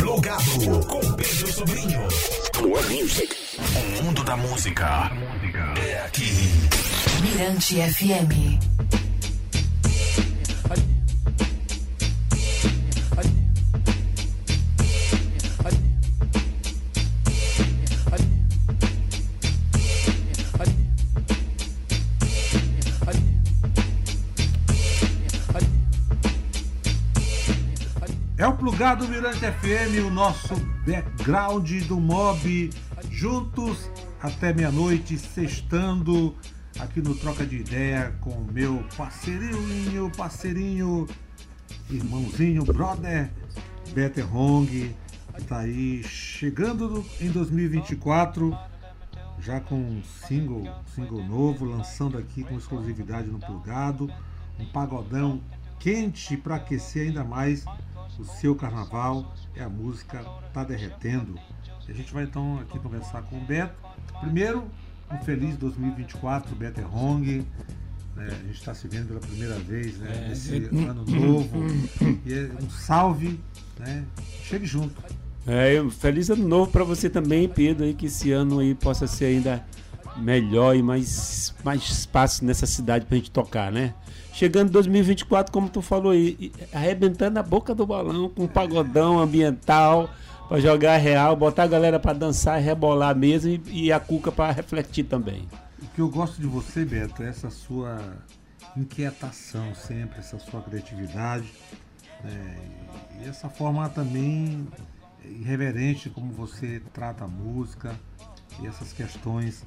Plugado com Pedro Sobrinho. More music. O mundo da música é aqui. Mirante FM. É o Plugado Mirante FM, o nosso background do mob, juntos até meia-noite, sextando aqui no Troca de Ideia com o meu parceirinho, parceirinho, irmãozinho, brother, Better Hong, tá aí chegando em 2024, já com um single, single novo, lançando aqui com exclusividade no Plugado, um pagodão quente para aquecer ainda mais o seu carnaval é a música Tá Derretendo. E a gente vai então aqui conversar com o Beto. Primeiro, um feliz 2024, Beto Hong. Né, a gente está se vendo pela primeira vez né, nesse ano novo. E é um salve, né? Chegue junto. É, feliz ano novo para você também, Pedro, aí, que esse ano aí possa ser ainda melhor e mais, mais espaço nessa cidade pra gente tocar, né? Chegando 2024, como tu falou aí, arrebentando a boca do balão com um pagodão ambiental para jogar real, botar a galera para dançar, rebolar mesmo e, e a cuca para refletir também. O que eu gosto de você, Beto, é essa sua inquietação sempre, essa sua criatividade né? e essa forma também irreverente como você trata a música e essas questões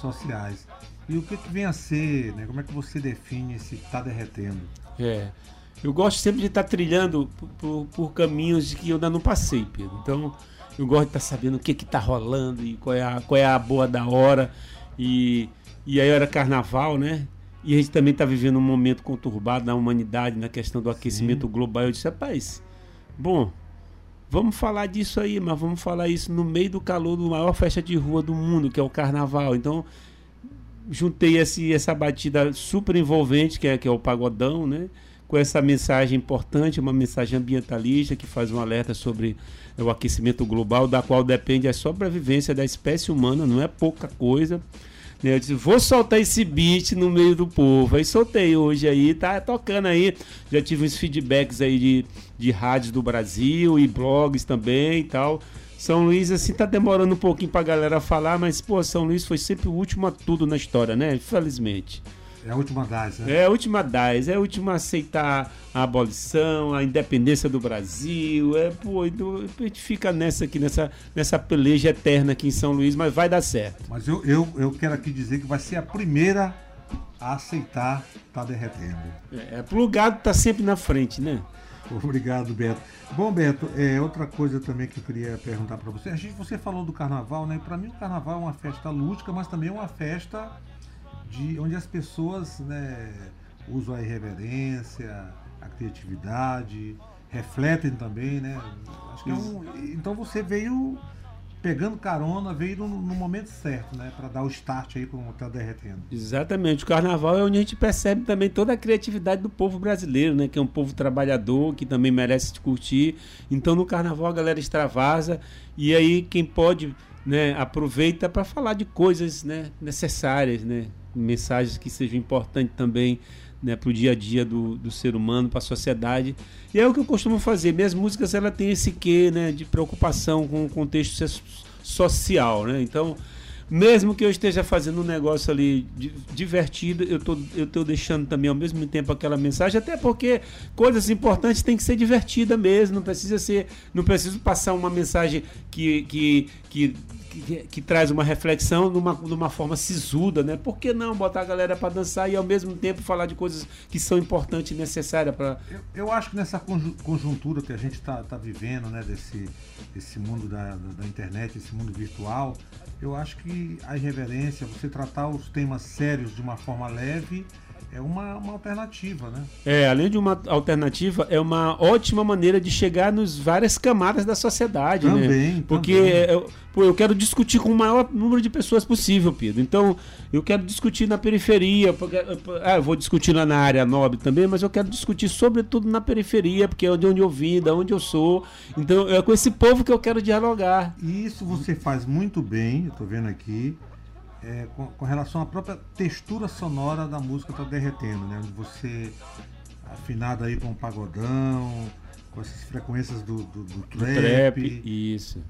sociais. E o que, que vem a ser, né? Como é que você define esse tá derretendo? É. Eu gosto sempre de estar tá trilhando por, por, por, caminhos que eu ainda não passei, Pedro. Então, eu gosto de estar tá sabendo o que que tá rolando e qual é a, qual é a boa da hora. E, e aí era carnaval, né? E a gente também está vivendo um momento conturbado na humanidade, na questão do aquecimento Sim. global. Eu disse, rapaz, bom, vamos falar disso aí, mas vamos falar isso no meio do calor do maior festa de rua do mundo, que é o carnaval. Então, juntei esse, essa batida super envolvente, que é, que é o pagodão, né? Com essa mensagem importante, uma mensagem ambientalista que faz um alerta sobre o aquecimento global, da qual depende a sobrevivência da espécie humana, não é pouca coisa. Né? Eu disse, vou soltar esse beat no meio do povo. Aí soltei hoje aí, tá tocando aí. Já tive uns feedbacks aí de, de rádios do Brasil e blogs também e tal. São Luís, assim, tá demorando um pouquinho pra galera falar, mas, pô, São Luís foi sempre o último a tudo na história, né? Infelizmente. É a última das, né? É a última das, é a última a aceitar a abolição, a independência do Brasil. É, pô, então, a gente fica nessa aqui, nessa, nessa peleja eterna aqui em São Luís, mas vai dar certo. Mas eu, eu, eu quero aqui dizer que vai ser a primeira a aceitar tá derretendo. É, é plugado tá sempre na frente, né? Obrigado, Beto. Bom, Beto, é, outra coisa também que eu queria perguntar para você. A gente, você falou do carnaval, né? Para mim, o carnaval é uma festa lúdica, mas também é uma festa de onde as pessoas né, usam a irreverência, a criatividade, refletem também, né? Acho que é um, então você veio pegando carona, veio no, no momento certo, né? Para dar o start aí como está derretendo. Exatamente. O carnaval é onde a gente percebe também toda a criatividade do povo brasileiro, né? Que é um povo trabalhador, que também merece se curtir. Então no carnaval a galera extravasa e aí quem pode, né? Aproveita para falar de coisas, né? Necessárias, né? Mensagens que sejam importantes também. Né, para o dia a dia do, do ser humano, para a sociedade. E é o que eu costumo fazer. Minhas músicas ela tem esse quê né, de preocupação com o contexto social, né? Então, mesmo que eu esteja fazendo um negócio ali divertido, eu tô, eu tô deixando também ao mesmo tempo aquela mensagem, até porque coisas importantes têm que ser divertida mesmo, não precisa ser, não preciso passar uma mensagem que, que, que que, traz uma reflexão numa, numa forma sisuda, né? Por que não botar a galera para dançar e ao mesmo tempo falar de coisas que são importantes e necessárias para. Eu, eu, acho que nessa conjuntura que a gente está tá vivendo, né? Desse, desse mundo da, da internet, esse mundo virtual, eu acho que a irreverência, você tratar os temas sérios de uma forma leve é uma, uma alternativa, né? É, além de uma alternativa, é uma ótima maneira de chegar nos várias camadas da sociedade, Também, né? Porque também. eu, pô, eu quero discutir com o maior número de pessoas possível, Pedro. Então, eu quero discutir na periferia, porque, ah, eu vou discutir lá na área nobre também, mas eu quero discutir sobretudo na periferia, porque é de onde eu vim, da onde eu sou. Então, é com esse povo que eu quero dialogar. E isso você faz muito bem, eu tô vendo aqui, é, com, com relação à própria textura sonora da música tá derretendo, né? Você afinado aí com o pagodão, com essas frequências do, do, do trap. trap, isso.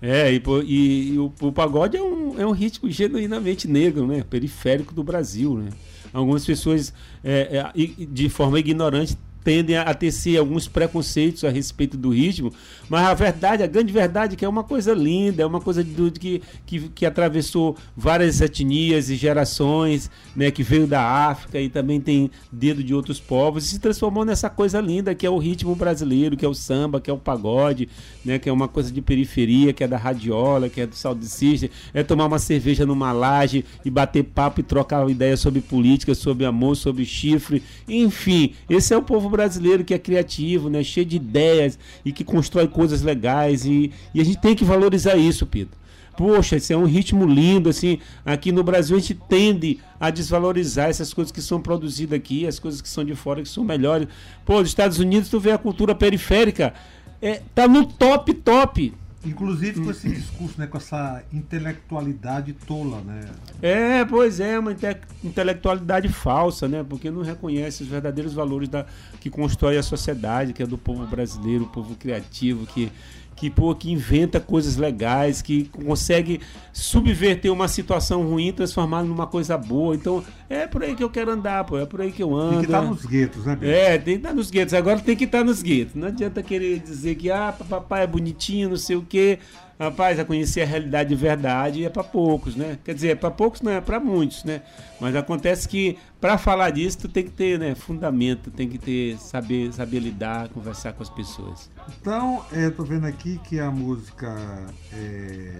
É, e, e- e o, o pagode é um, é um ritmo genuinamente negro, né? Periférico do Brasil, né? Algumas pessoas, é, é, de forma ignorante, tendem a, a tecer alguns preconceitos a respeito do ritmo, mas a verdade, a grande verdade é que é uma coisa linda, é uma coisa do, que, que, que atravessou várias etnias e gerações, né? Que veio da África e também tem dedo de outros povos e se transformou nessa coisa linda que é o ritmo brasileiro, que é o samba, que é o pagode, né? Que é uma coisa de periferia, que é da radiola, que é do saudicista, é tomar uma cerveja numa laje e bater papo e trocar ideia sobre política, sobre amor, sobre chifre, enfim, esse é o povo brasileiro que é criativo, né? Cheio de ideias e que constrói coisas legais e, e a gente tem que valorizar isso, Pedro. Poxa, esse é um ritmo lindo, assim. Aqui no Brasil a gente tende a desvalorizar essas coisas que são produzidas aqui, as coisas que são de fora que são melhores. Pô, nos Estados Unidos tu vê a cultura periférica, é, tá no top, top. Inclusive com esse discurso, né? Com essa intelectualidade tola, né? É, pois é, uma inte- intelectualidade falsa, né? Porque não reconhece os verdadeiros valores da, que constrói a sociedade, que é do povo brasileiro, o povo criativo, que, que, pô, que inventa coisas legais, que consegue subverter uma situação ruim transformar numa coisa boa. Então, é por aí que eu quero andar, pô, é por aí que eu ando. Tem que estar é. nos guetos, né, Beto? É, tem que estar nos guetos. Agora tem que estar nos guetos. Não adianta querer dizer que ah, papai é bonitinho, não sei o quê. Rapaz, a conhecer a realidade de verdade é para poucos, né? Quer dizer, é para poucos não é para muitos, né? Mas acontece que para falar disso tu tem que ter, né, fundamento, tem que ter saber saber lidar, conversar com as pessoas. Então, é, tô vendo aqui que a música é,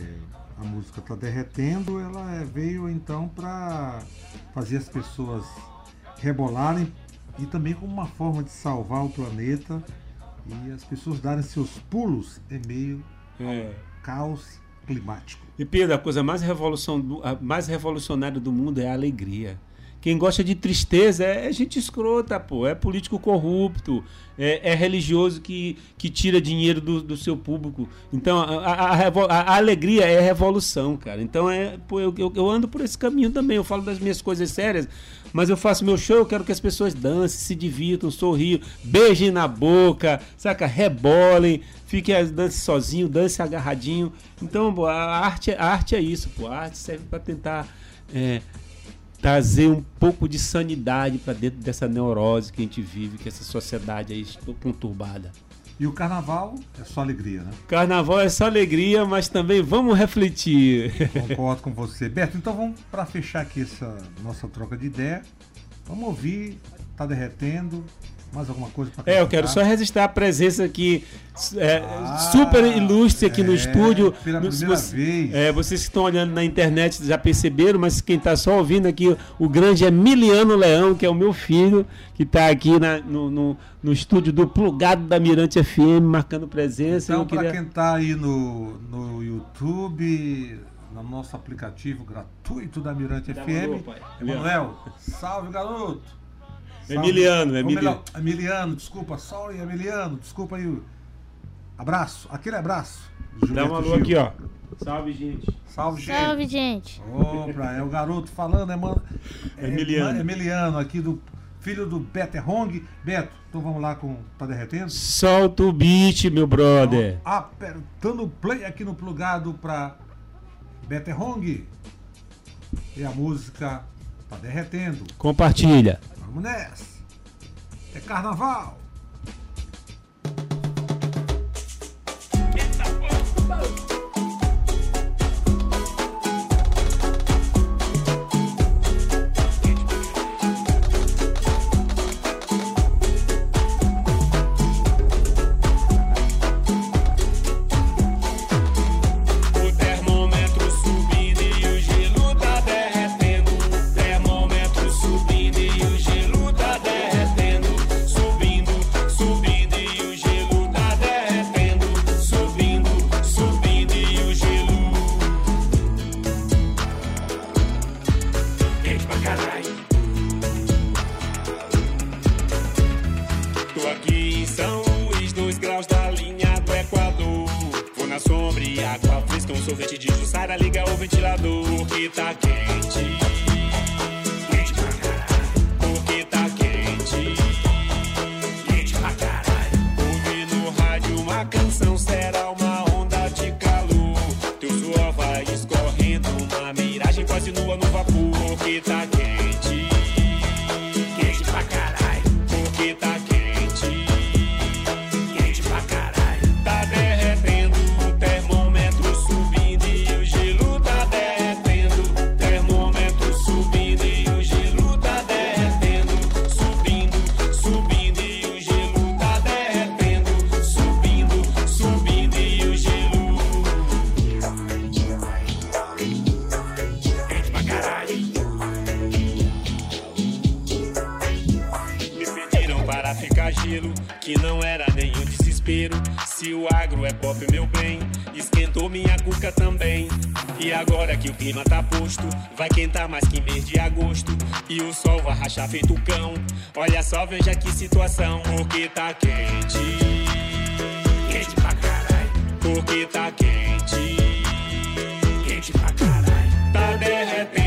a música tá derretendo, ela veio então para fazer as pessoas rebolarem e também como uma forma de salvar o planeta e as pessoas darem seus pulos em meio É. ao caos climático. E Pedro, a coisa mais, revolução mais revolucionária do mundo é a alegria. Quem gosta de tristeza é, é gente escrota, pô. É político corrupto, é, é religioso que, que tira dinheiro do, do seu público. Então, a, a- a a- alegria é revolução, cara. Então, é, pô, eu, eu, eu ando por esse caminho também. Eu falo das minhas coisas sérias, mas eu faço meu show, eu quero que as pessoas dancem, se divirtam, sorriam, beijem na boca, saca? Rebolem, fiquem dancem sozinho, dancem agarradinho. Então, pô, a arte, a arte é isso, pô. A arte serve para tentar é, trazer um pouco de sanidade para dentro dessa neurose que a gente vive, que essa sociedade aí está conturbada. E o carnaval é só alegria, né? Carnaval é só alegria, mas também vamos refletir. Concordo com você. Beto, então vamos para fechar aqui essa nossa troca de ideia. Vamos ouvir, tá derretendo. Mais alguma coisa para É, eu quero só registrar a presença aqui é, Ah, super ilustre aqui no é, estúdio. pela No- primeira você- vez. É, vocês que estão olhando na internet já perceberam, mas quem está só ouvindo aqui, o grande Emiliano Leão, que é o meu filho, que está aqui na- no, no- no estúdio do Plugado da Mirante FM, marcando presença. Então, para queria- quem está aí no, no YouTube, no nosso aplicativo gratuito da Mirante Dá FM. Emanuel, salve garoto! Salve. Emiliano, Emiliano. Emiliano, desculpa, sorry, Emiliano, desculpa aí. Abraço, aquele abraço. Dá um alô Gil. aqui, ó. Salve, gente. Salve, gente. Salve, gente. Opa, é o garoto falando, é, mano, é Emiliano. Emiliano, aqui do filho do Beto Hong. Beto, então vamos lá com Tá Derretendo? Solta o beat, meu brother. Então, apertando o play aqui no plugado pra Beto Hong. E a música Tá Derretendo. Compartilha. Vamos nessa. É carnaval. São os dois graus da linha do Equador. Vou na sombra e água fresca, um sorvete de Jussara, liga o ventilador porque tá quente. Porque tá quente. Ouvi no rádio uma canção será uma onda de calor. Teu suor vai escorrendo, uma miragem quase nua no vapor Porque tá quente. Agora que o clima tá posto, vai quentar mais que mês de agosto. E o sol vai rachar feito cão. Olha só, veja que situação, porque tá quente. Quente pra caralho. Porque tá quente. Quente pra caralho.